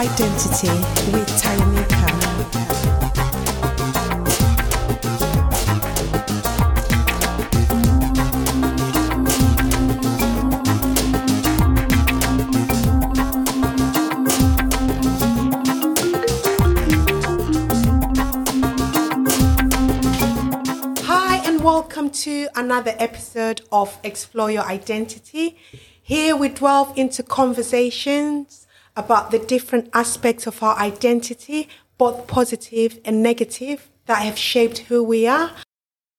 Identity with Tayamika. Hi, and welcome to another episode of Explore Your Identity. Here we delve into conversations about the different aspects of our identity, both positive and negative, that have shaped who we are.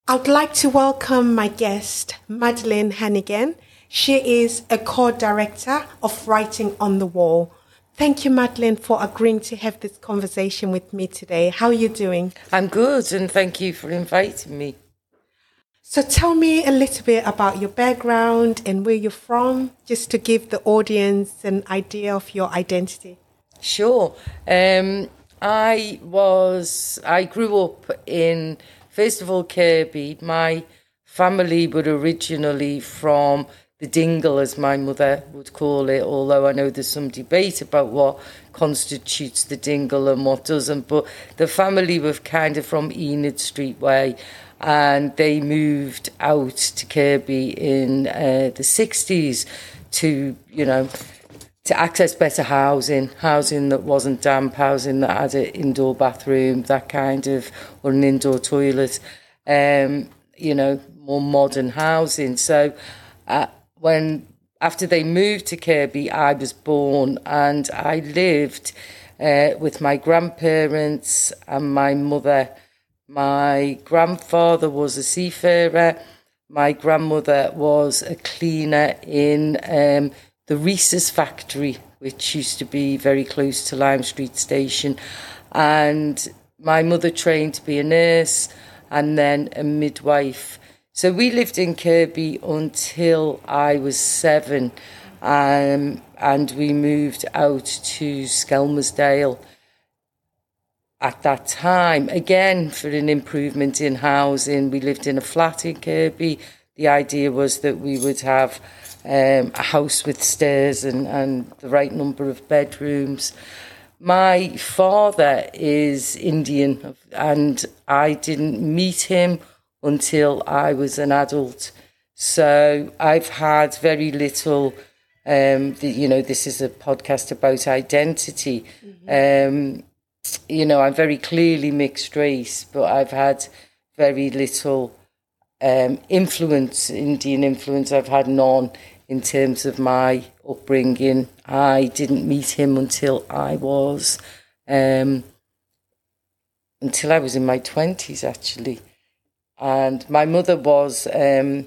I'd like to welcome my guest, Madeline Heneghan. She is a co-director of Writing on the Wall. Thank you, Madeline, for agreeing to have this conversation with me today. How are you doing? I'm good, and thank you for inviting me. So tell me a little bit about your background and where you're from, just to give the audience an idea of your identity. Sure. Um, I was. I grew up in first of all Kirby. My family were originally from the Dingle, as my mother would call it. Although I know there's some debate about what constitutes the Dingle and what doesn't. But the family were kind of from Enid Street Way and they moved out to Kirby in uh, the 60s to, you know, to access better housing, housing that wasn't damp, housing that had an indoor bathroom, that kind of, or an indoor toilet, um, you know, more modern housing. So uh, when, after they moved to Kirby, I was born and I lived uh, with my grandparents and my mother my grandfather was a seafarer. My grandmother was a cleaner in um, the Reese's factory, which used to be very close to Lime Street Station. And my mother trained to be a nurse and then a midwife. So we lived in Kirby until I was seven. Um, and we moved out to Skelmersdale at that time. Again, for an improvement in housing, we lived in a flat in Kirby. The idea was that we would have um, a house with stairs and, and the right number of bedrooms. My father is Indian, and I didn't meet him until I was an adult. So I've had very little. Um, the, you know, this is a podcast about identity. Mm-hmm. Um, you know, I'm very clearly mixed race, but I've had very little um, influence, Indian influence. I've had none in terms of my upbringing. I didn't meet him until I was, um, until I was in my twenties actually, and my mother was um,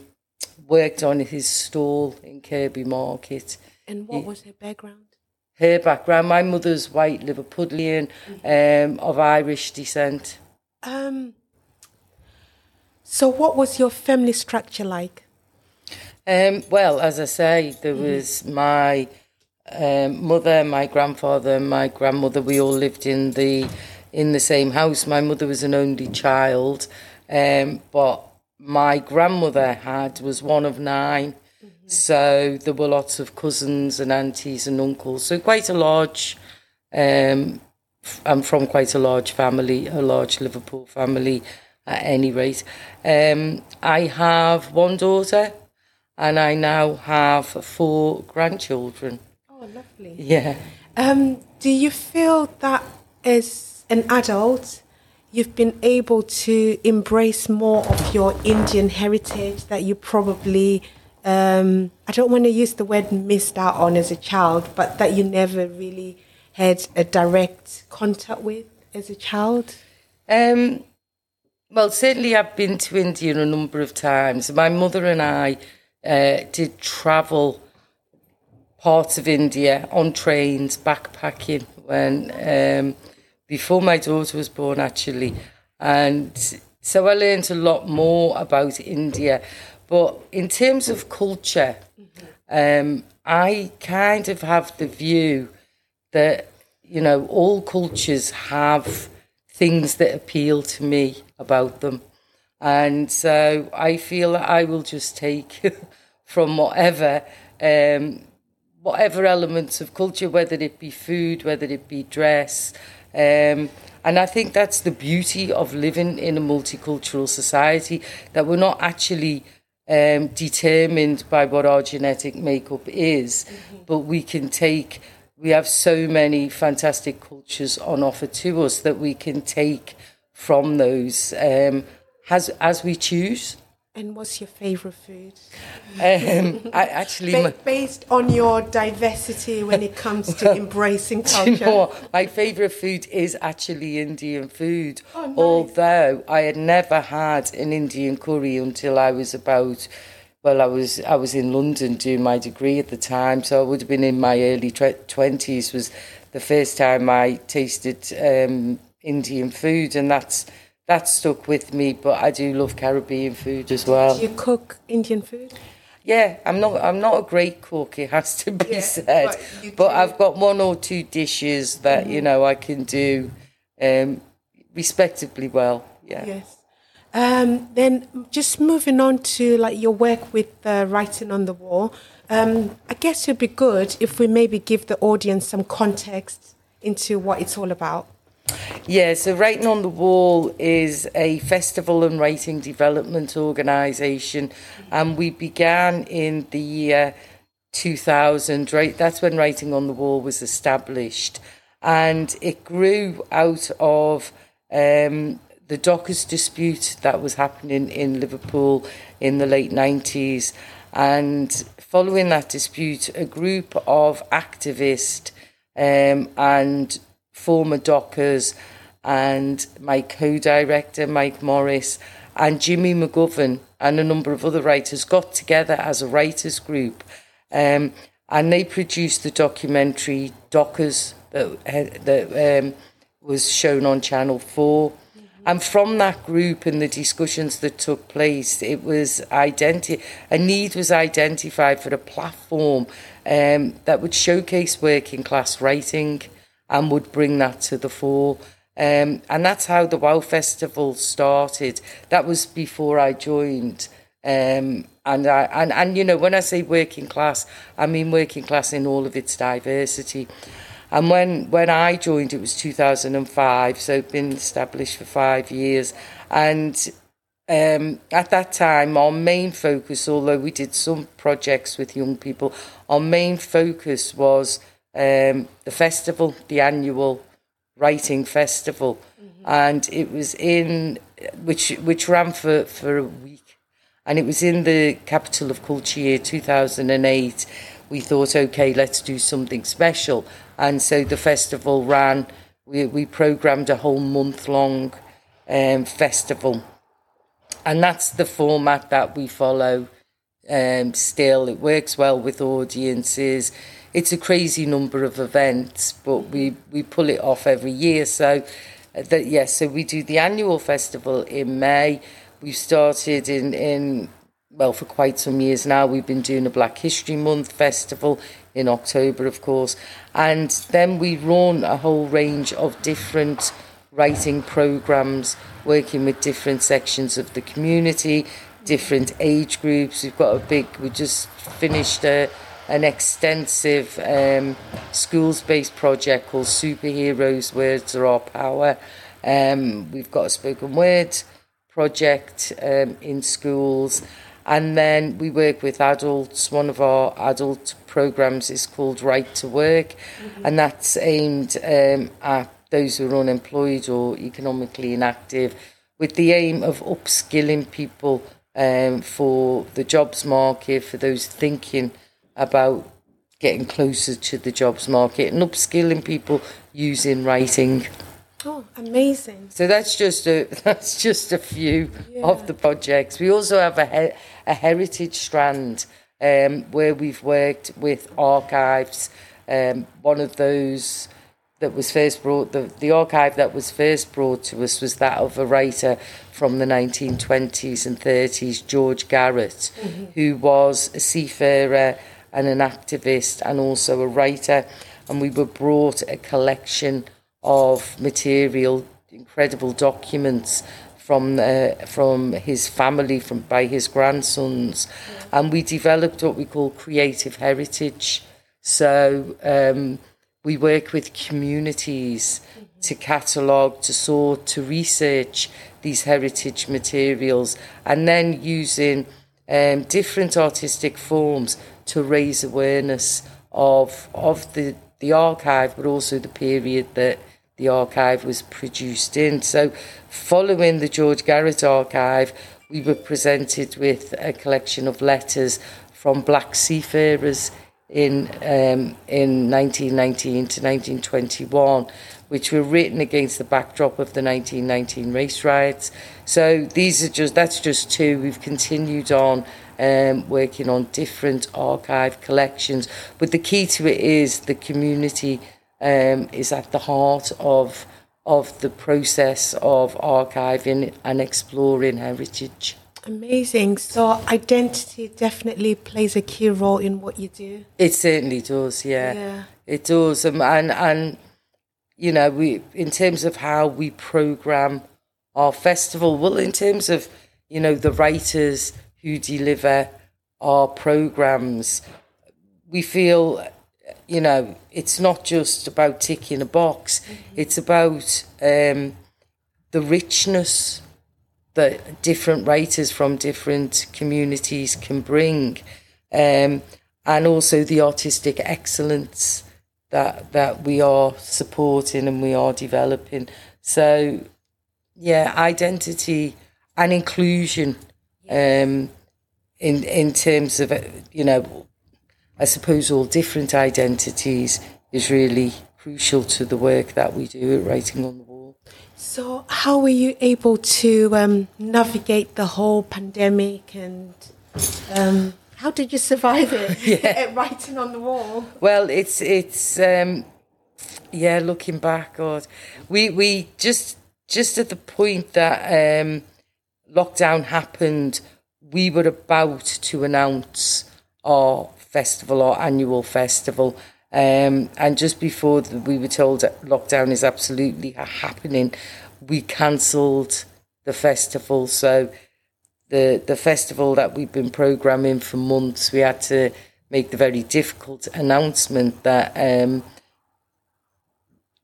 worked on his stall in Kirby Market. And what was her background? Her background. My mother's white Liverpudlian um, of Irish descent. Um, so, what was your family structure like? Um, well, as I say, there was my um, mother, my grandfather, my grandmother. We all lived in the in the same house. My mother was an only child, um, but my grandmother had was one of nine. So there were lots of cousins and aunties and uncles. So quite a large, um, I'm from quite a large family, a large Liverpool family at any rate. Um, I have one daughter and I now have four grandchildren. Oh, lovely. Yeah. Um, do you feel that as an adult, you've been able to embrace more of your Indian heritage that you probably um, I don't want to use the word missed out on as a child, but that you never really had a direct contact with as a child? Um, well, certainly I've been to India a number of times. My mother and I uh, did travel parts of India on trains, backpacking, when um, before my daughter was born, actually. And so I learned a lot more about India. But in terms of culture, um, I kind of have the view that, you know, all cultures have things that appeal to me about them. And so I feel that I will just take from whatever, um, whatever elements of culture, whether it be food, whether it be dress. Um, and I think that's the beauty of living in a multicultural society that we're not actually um, determined by what our genetic makeup is, mm-hmm. but we can take. We have so many fantastic cultures on offer to us that we can take from those um, as as we choose. And what's your favorite food? Um, I actually, ba- based on your diversity when it comes to embracing culture. You know my favorite food is actually Indian food. Oh, nice. Although I had never had an Indian curry until I was about. Well, I was I was in London doing my degree at the time, so I would have been in my early twenties. Was the first time I tasted um, Indian food, and that's that stuck with me. But I do love Caribbean food as well. Do you cook Indian food? Yeah, I'm not. I'm not a great cook. It has to be yeah, said, but, but I've got one or two dishes that mm-hmm. you know I can do um, respectively well. Yeah. Yes. Um, then just moving on to like your work with uh, writing on the wall. Um, I guess it'd be good if we maybe give the audience some context into what it's all about. Yeah, so Writing on the Wall is a festival and writing development organisation, and we began in the year 2000, right? That's when Writing on the Wall was established, and it grew out of um, the Dockers dispute that was happening in Liverpool in the late 90s. And following that dispute, a group of activists um, and former Dockers and my co-director Mike Morris and Jimmy McGovern and a number of other writers got together as a writers group um, and they produced the documentary Dockers that, that um, was shown on Channel 4 mm-hmm. and from that group and the discussions that took place it was identi- a need was identified for a platform um, that would showcase working class writing and would bring that to the fore. Um, and that's how the WOW Festival started. That was before I joined. Um, and, I, and, and, you know, when I say working class, I mean working class in all of its diversity. And when, when I joined, it was 2005, so it's been established for five years. And um, at that time, our main focus, although we did some projects with young people, our main focus was um, the festival, the annual writing festival, mm-hmm. and it was in which which ran for for a week, and it was in the capital of culture year two thousand and eight. We thought, okay, let's do something special, and so the festival ran. We we programmed a whole month long um, festival, and that's the format that we follow. Um, still, it works well with audiences it's a crazy number of events, but we, we pull it off every year. So, uh, that yes, so we do the annual festival in May. We've started in, in well, for quite some years now. We've been doing a Black History Month festival in October, of course. And then we run a whole range of different writing programs, working with different sections of the community, different age groups. We've got a big, we just finished a an extensive um, schools based project called Superheroes Words Are Our Power. Um, we've got a spoken word project um, in schools. And then we work with adults. One of our adult programs is called Right to Work, mm-hmm. and that's aimed um, at those who are unemployed or economically inactive, with the aim of upskilling people um, for the jobs market, for those thinking about getting closer to the jobs market and upskilling people using writing. Oh, amazing! So that's just a that's just a few yeah. of the projects. We also have a he- a heritage strand um, where we've worked with archives. Um, one of those that was first brought the the archive that was first brought to us was that of a writer from the 1920s and 30s, George Garrett, mm-hmm. who was a seafarer and an activist and also a writer. And we were brought a collection of material, incredible documents from uh, from his family, from by his grandsons, and we developed what we call creative heritage. So um, we work with communities to catalogue, to sort, to research these heritage materials, and then using um, different artistic forms to raise awareness of of the the archive, but also the period that the archive was produced in. So, following the George Garrett archive, we were presented with a collection of letters from black seafarers in um, in 1919 to 1921, which were written against the backdrop of the 1919 race riots. So these are just that's just two. We've continued on um, working on different archive collections, but the key to it is the community um, is at the heart of of the process of archiving and exploring heritage. Amazing. So identity definitely plays a key role in what you do. It certainly does, yeah. Yeah. It does. Um, and and you know, we in terms of how we program our festival, well in terms of, you know, the writers who deliver our programs, we feel you know, it's not just about ticking a box. It's about um, the richness that different writers from different communities can bring, um, and also the artistic excellence that that we are supporting and we are developing. So, yeah, identity and inclusion um, in in terms of you know, I suppose all different identities is really crucial to the work that we do at Writing on the Wall. So, how were you able to um, navigate the whole pandemic and um, how did you survive it at writing on the wall? Well, it's it's um, yeah. Looking back, God, we we just just at the point that um, lockdown happened, we were about to announce our festival, our annual festival. Um, and just before the, we were told that lockdown is absolutely happening, we cancelled the festival. So the the festival that we've been programming for months, we had to make the very difficult announcement that um,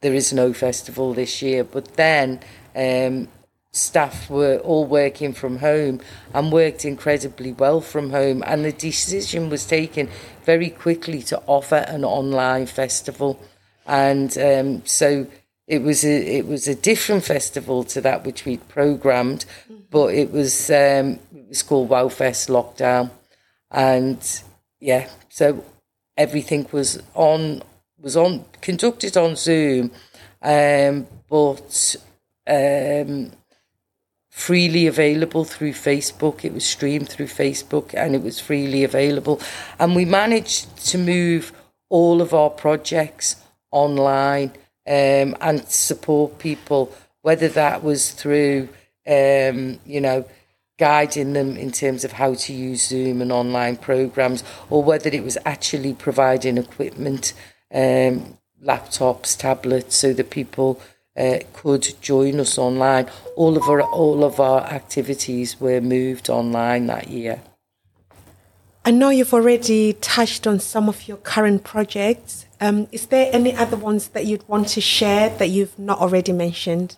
there is no festival this year. But then um, staff were all working from home and worked incredibly well from home. And the decision was taken very quickly to offer an online festival. And um, so it was a it was a different festival to that which we'd programmed, but it was um, it was called Wowfest Lockdown, and yeah, so everything was on was on conducted on Zoom, um, but um, freely available through Facebook. It was streamed through Facebook and it was freely available. And we managed to move all of our projects online um, and support people, whether that was through, um, you know, guiding them in terms of how to use Zoom and online programs, or whether it was actually providing equipment, um, laptops, tablets, so that people uh, could join us online. All of our all of our activities were moved online that year. I know you've already touched on some of your current projects. Um, is there any other ones that you'd want to share that you've not already mentioned?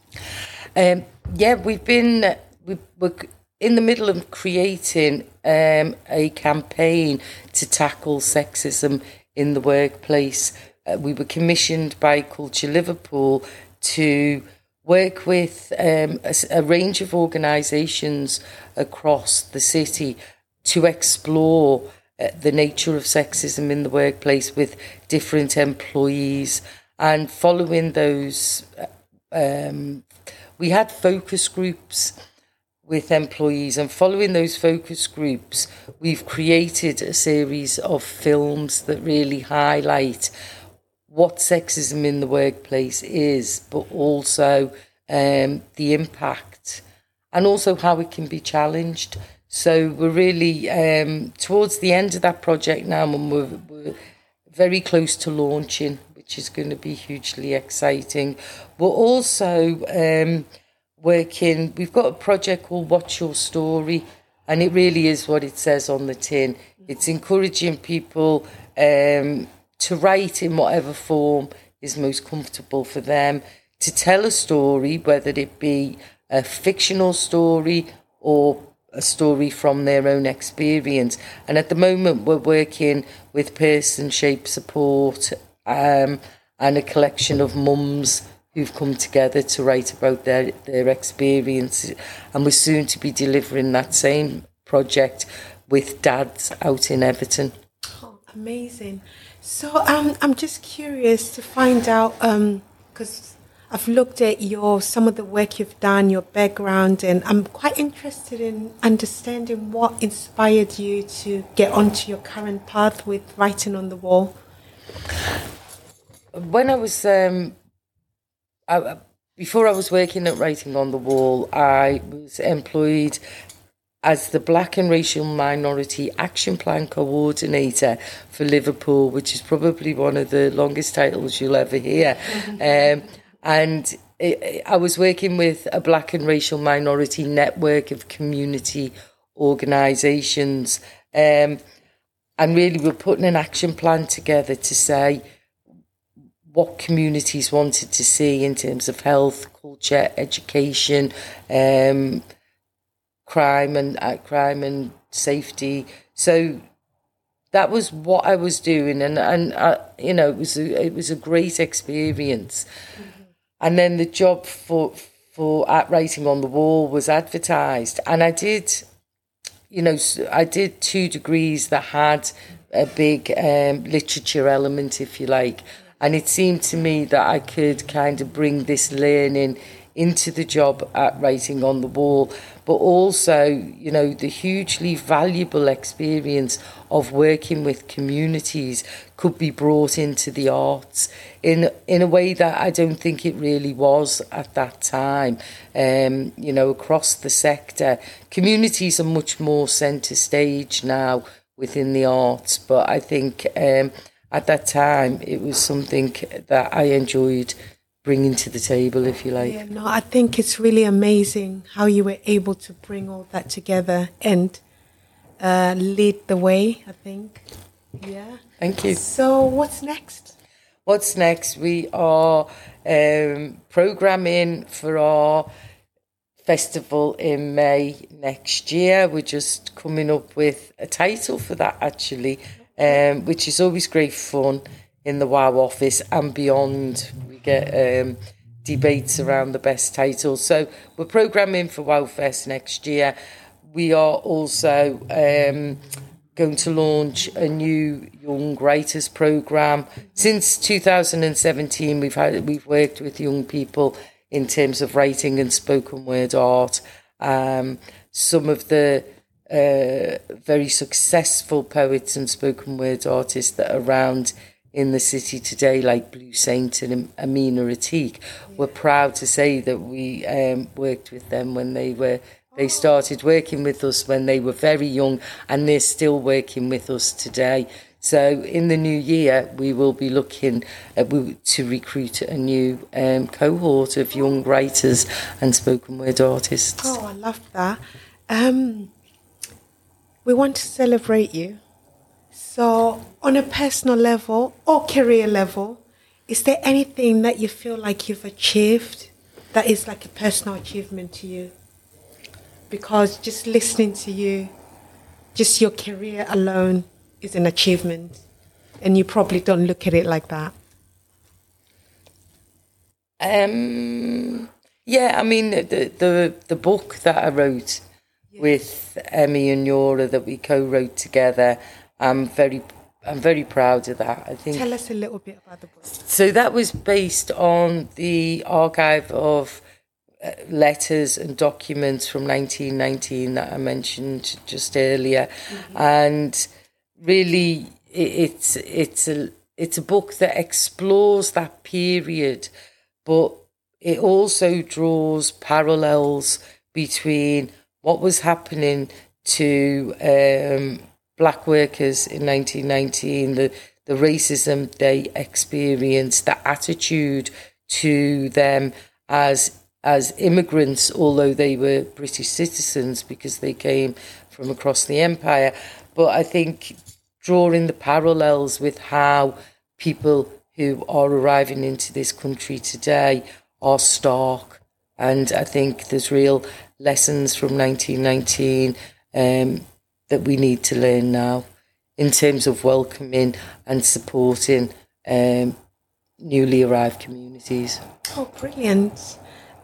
Um, yeah, we've been we, we're in the middle of creating um, a campaign to tackle sexism in the workplace. Uh, we were commissioned by Culture Liverpool to work with um, a, a range of organisations across the city to explore uh, the nature of sexism in the workplace with different employees and following those uh, um, we had focus groups with employees and following those focus groups we've created a series of films that really highlight what sexism in the workplace is, but also um, the impact and also how it can be challenged. So we're really um, towards the end of that project now, and we're, we're very close to launching, which is going to be hugely exciting. We're also um, working. We've got a project called Watch Your Story, and it really is what it says on the tin. It's encouraging people. Um, to write in whatever form is most comfortable for them, to tell a story, whether it be a fictional story or a story from their own experience. And at the moment, we're working with Person Shaped Support um, and a collection of mums who've come together to write about their, their experience. And we're soon to be delivering that same project with dads out in Everton. Oh, amazing. So um, I'm just curious to find out because um, I've looked at your some of the work you've done, your background, and I'm quite interested in understanding what inspired you to get onto your current path with writing on the wall. When I was um, I, before I was working at Writing on the Wall, I was employed as the Black and Racial Minority Action Plan Coordinator for Liverpool, which is probably one of the longest titles you'll ever hear. Mm-hmm. Um, and it, I was working with a Black and Racial Minority network of community organisations. Um, and really, we're putting an action plan together to say what communities wanted to see in terms of health, culture, education, um, crime and uh, crime and safety. So that was what I was doing, and and uh, you know it was a, it was a great experience. Mm-hmm. And then the job for for at writing on the wall was advertised, and I did, you know, I did two degrees that had a big um, literature element, if you like, and it seemed to me that I could kind of bring this learning into the job at writing on the wall but also, you know, the hugely valuable experience of working with communities could be brought into the arts in in a way that I don't think it really was at that time. Um, you know, across the sector, communities are much more centre stage now within the arts, but I think um, at that time it was something that I enjoyed bringing to the table, if you like. Yeah, no, I think it's really amazing how you were able to bring all that together and uh, lead the way. I think. Yeah. Thank you. So, what's next? What's next? We are um, programming for our festival in May next year. We're just coming up with a title for that actually, um, which is always great fun in the WOW office and beyond. We get um, debates around the best title. So we're programming for WOW Fest next year. We are also um, going to launch a new young writers program. Since 2017, we've had we've worked with young people in terms of writing and spoken word art. Um, some of the uh, very successful poets and spoken word artists that are around in the city today, like Blue Saint and Amina Atiq. We're proud to say that we um, worked with them when they were they started working with us when they were very young, and they're still working with us today. So in the new year, we will be looking at, to recruit a new um, cohort of young writers and spoken word artists. Oh, I love that. Um, we want to celebrate you so, on a personal level or career level, is there anything that you feel like you've achieved that is like a personal achievement to you? Because just listening to you, just your career alone is an achievement, and you probably don't look at it like that. Um, yeah, I mean the the the book that I wrote yeah. with Emy Onuora that we co-wrote together I'm very I'm very proud of that. I think. Tell us a little bit about the book. So that was based on the archive of letters and documents from 1919 that I mentioned just earlier, mm-hmm. and really it, it's it's a it's a book that explores that period, but it also draws parallels between what was happening to um, black workers in 1919, the, the racism they experienced, the attitude to them as as immigrants, although they were British citizens because they came from across the empire. But I think drawing the parallels with how people who are arriving into this country today are stark. And I think there's real lessons from 1919 um, that we need to learn now in terms of welcoming and supporting um, newly arrived communities. Oh, brilliant.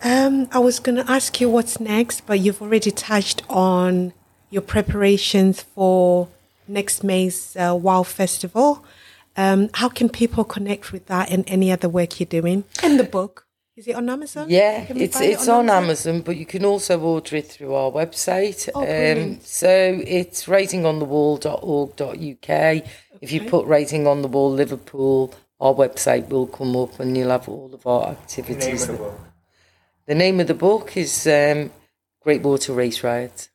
Um, I was going to ask you what's next, but you've already touched on your preparations for next May's uh, WOW Festival. Um, how can people connect with that and any other work you're doing? And the book. Is it on Amazon? Yeah, Can we it's it it's on Amazon? but you can also order it through our website. Oh, brilliant. um, so it's writingonthewall.org.uk. If you put Writing on the Wall Liverpool, our website will come up and you'll have all of our activities. Name of the The name of the book is um, Great War to Race Riots.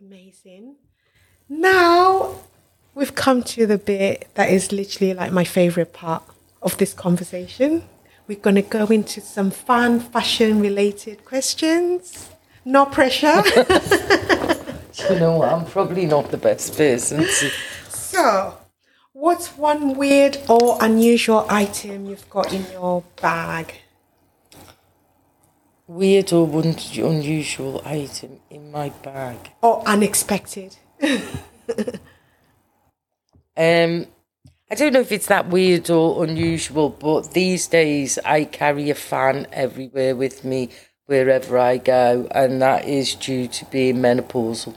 Amazing. Now we've come to the bit that is literally like my favorite part of this conversation. We're going to go into some fun fashion related questions. No pressure. You know, what, I'm probably not the best person to. so, what's one weird or unusual item you've got in your bag? Weird or un- unusual item in my bag. Or unexpected? Um, I don't know if it's that weird or unusual, but these days I carry a fan everywhere with me wherever I go, and that is due to being menopausal.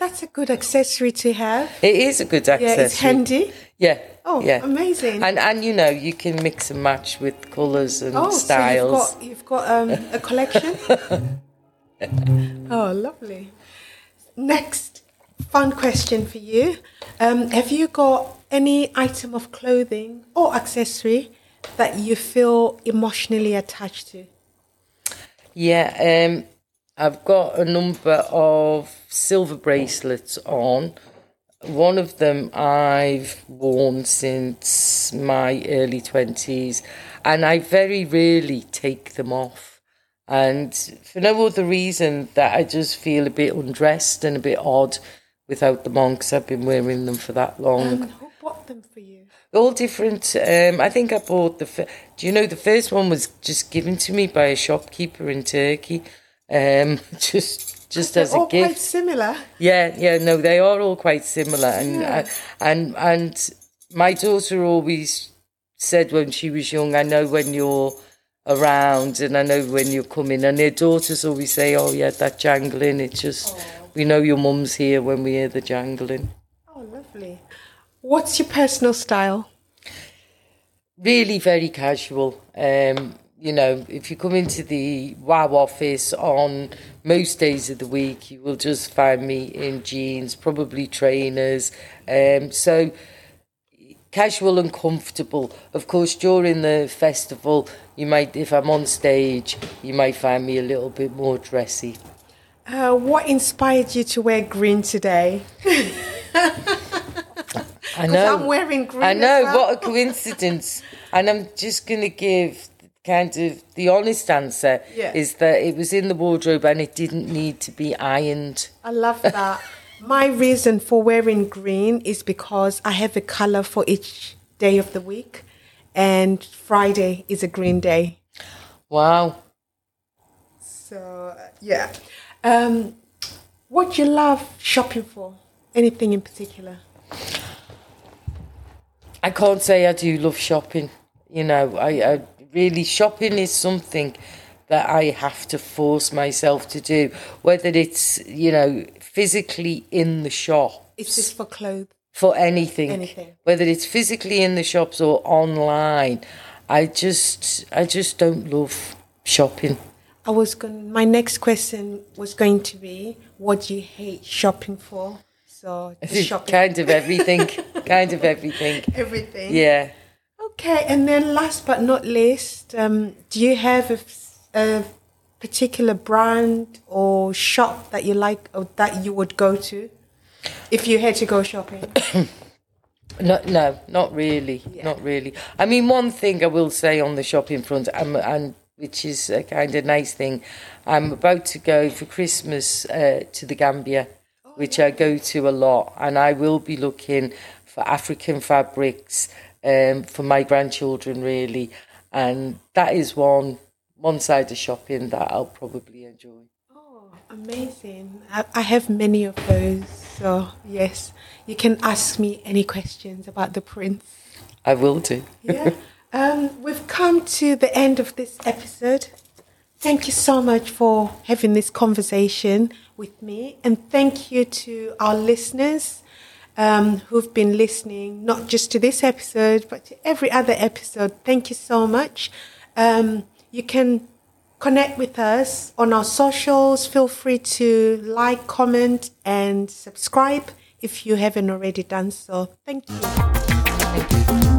That's a good accessory to have. It is a good accessory. Yeah, it's handy. Yeah. Oh, yeah. amazing. And and you know you can mix and match with colours and Oh, styles. so you've got you've got um, a collection. oh, lovely. Next fun question for you: um, Have you got any item of clothing or accessory that you feel emotionally attached to? Yeah, um, I've got a number of silver bracelets on. One of them I've worn since my early 20s, and I very rarely take them off. And for no other reason that I just feel a bit undressed and a bit odd without them on because I've been wearing them for that long And who bought them for you? all different. Um, I think I bought the. Do you know the first one was just given to me by a shopkeeper in Turkey, um, just just as a all quite gift. similar. Yeah, yeah, no, they are all quite similar, and uh, and and my daughter always said when she was young, I know when you're around, and I know when you're coming, and her daughters always say, "Oh yeah, that jangling." It's just we know your mum's here when we hear the jangling. Oh, lovely. What's your personal style? really very casual. Um, you know, if you come into the WOW office on most days of the week, you will just find me in jeans, probably trainers. Um, so casual and comfortable. Of course, during the festival, you might, if I'm on stage, you might find me a little bit more dressy. Uh, what inspired you to wear green today? I know. I'm wearing green. I know, well. what a coincidence. and I'm just going to give kind of the honest answer Yeah. is that it was in the wardrobe and it didn't need to be ironed. I love that. My reason for wearing green is because I have a color for each day of the week, and Friday is a green day. Wow. So yeah, um, what do you love shopping for? Anything in particular? I can't say I do love shopping. You know, I, I really, shopping is something that I have to force myself to do, whether it's, you know, physically in the shop. Is this for clothes? for anything, Anything. whether it's physically in the shops or online. I just, I just don't love shopping. I was going. My next question was going to be, what do you hate shopping for? So shopping, kind of everything, kind of everything. everything. Yeah. Okay, and then last but not least, um, do you have a, a particular brand or shop that you like or that you would go to if you had to go shopping? No, no, not really, Yeah. not really. I mean, one thing I will say on the shopping front, um, and which is a kind of nice thing, I'm about to go for Christmas uh, to the Gambia, which I go to a lot, and I will be looking for African fabrics um, for my grandchildren, really. And that is one one side of shopping that I'll probably enjoy. Oh, amazing. I, I have many of those. So, yes, you can ask me any questions about the prince. I will do. Yeah. um, we've come to the end of this episode. Thank you so much for having this conversation with me. And thank you to our listeners um, who've been listening, not just to this episode, but to every other episode. Thank you so much. Um, you can connect with us on our socials. Feel free to like, comment, and subscribe if you haven't already done so. Thank you. Thank you.